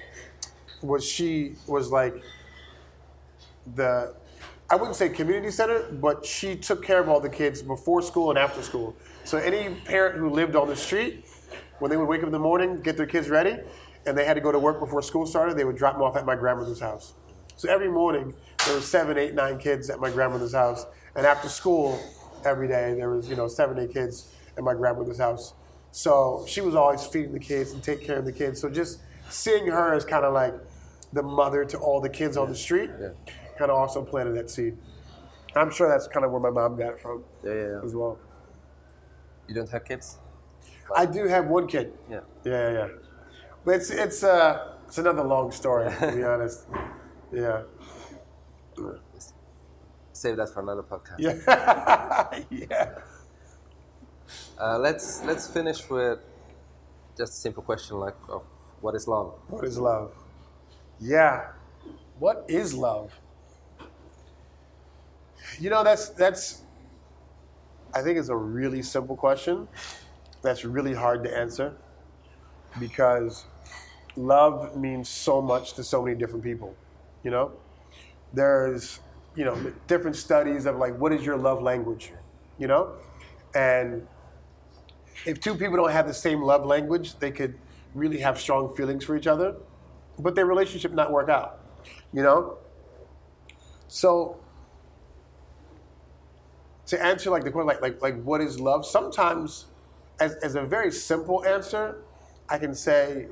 was she was like the I wouldn't say community center, but she took care of all the kids before school and after school. So any parent who lived on the street, when they would wake up in the morning, get their kids ready, and they had to go to work before school started, they would drop them off at my grandmother's house. So every morning there were seven, eight, nine kids at my grandmother's house, and after school every day there was you know seven, eight kids at my grandmother's house. So she was always feeding the kids and taking care of the kids. So just seeing her as kind of like the mother to all the kids on the street, Yeah. kind of also planted that seed. I'm sure that's kind of where my mom got it from Yeah, yeah, yeah. as well. You don't have kids? I do have one kid. Yeah. Yeah, yeah. But it's it's uh it's another long story to be (laughs) honest. Yeah. Save that for another podcast. Yeah. (laughs) yeah. Uh, let's let's finish with just a simple question like of what is love? What is love? Yeah. What is love? You know, that's that's I think it's a really simple question. That's really hard to answer because love means so much to so many different people. You know? There's, you know, different studies of like what is your love language? You know? And if two people don't have the same love language, they could really have strong feelings for each other, but their relationship not work out. You know? So to answer like the question like like like what is love? Sometimes as, as a very simple answer, I can say,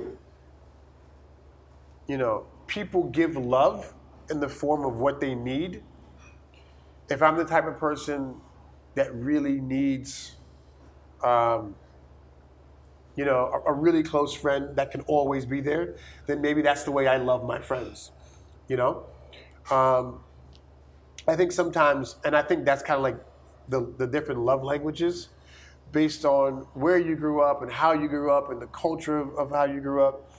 you know, people give love in the form of what they need. If I'm the type of person that really needs um, you know, a, a really close friend that can always be there, then maybe that's the way I love my friends. You know, um, I think sometimes, and I think that's kind of like the the different love languages, based on where you grew up and how you grew up and the culture of, of how you grew up.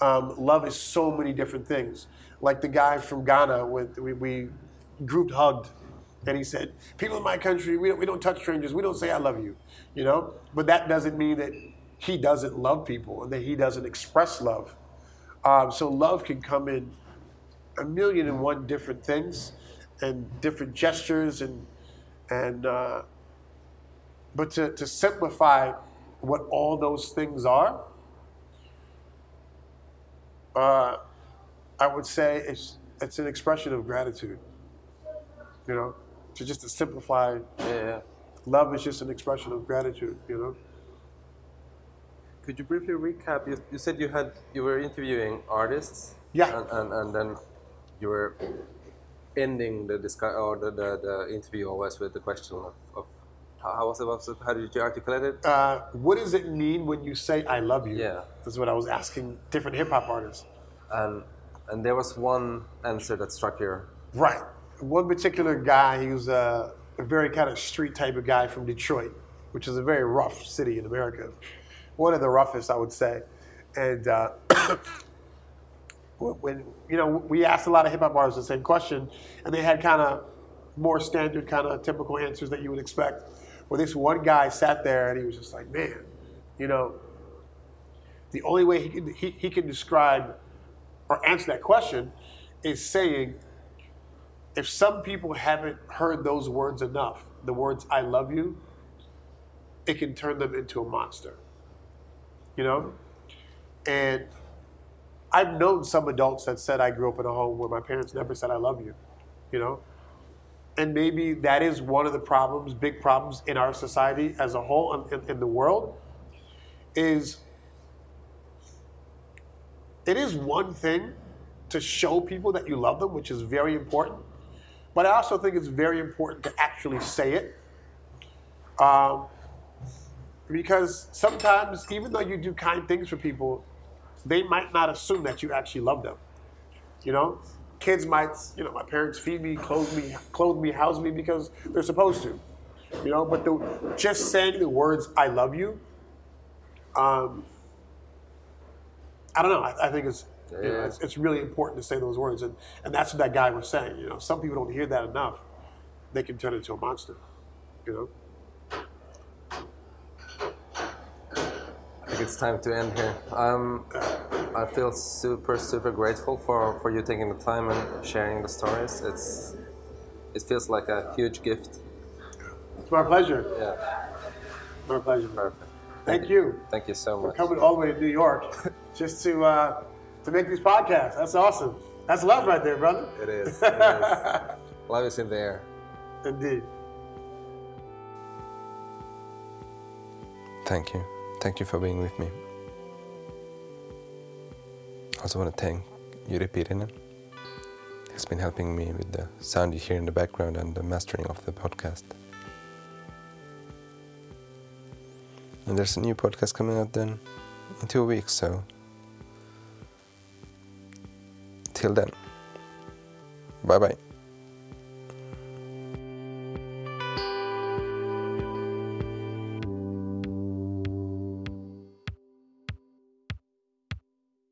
Um, love is so many different things. Like the guy from Ghana, with we, we grouped hugged and he said, "People in my country, we don't, we don't touch strangers. We don't say I love you, you know." But that doesn't mean that he doesn't love people and that he doesn't express love. Um, so love can come in a million and one different things and different gestures and and uh, but to, to simplify what all those things are, uh, I would say it's it's an expression of gratitude. You know, to just to simplify, Yeah, love is just an expression of gratitude. You know. Could you briefly recap? You, you said you had you were interviewing artists. Yeah. And, and, and then you were ending the discuss or the, the, the interview always with the question of, of how, was it? How did you articulate it? Uh, what does it mean when you say "I love you"? Yeah. That's what I was asking different hip hop artists. And and there was one answer that struck your. Right. One particular guy, he was a, a very kind of street type of guy from Detroit, which is a very rough city in America. One of the roughest, I would say. And uh, (coughs) when you know, we asked a lot of hip hop artists the same question, and they had kind of more standard, kind of typical answers that you would expect. Well, this one guy sat there and he was just like, man, you know, the only way he can he, he can describe or answer that question is saying if some people haven't heard those words enough, the words I love you, it can turn them into a monster. You know? And I've known some adults that said I grew up in a home where my parents never said I love you. You know? And maybe that is one of the problems, big problems in our society as a whole in, in the world, is it is one thing to show people that you love them, which is very important. But I also think it's very important to actually say it. Um, because sometimes, even though you do kind things for people, they might not assume that you actually love them. You know, kids might, you know, my parents feed me, clothe me, clothe me, house me because they're supposed to. You know, but the, just saying the words "I love you," um, I don't know. I, I think it's, you know, it's it's really important to say those words, and and that's what that guy was saying. You know, some people don't hear that enough; they can turn into a monster. You know. Think it's time to end here. Um, I feel super, super grateful for, for you taking the time and sharing the stories. It's it feels like a huge gift. It's my pleasure. Yeah, My pleasure. perfect. Thank you Thank you so for much. coming all the way to New York (laughs) just to uh, to make these podcasts. That's awesome. That's love right there, brother. It is. (laughs) It is. Love is in the air. Indeed. Thank you. Thank you for being with me. I also want to thank Yuri Pirinen. He's been helping me with the sound you hear in the background and the mastering of the podcast. And there's a new podcast coming out then in two weeks, so till then, bye bye.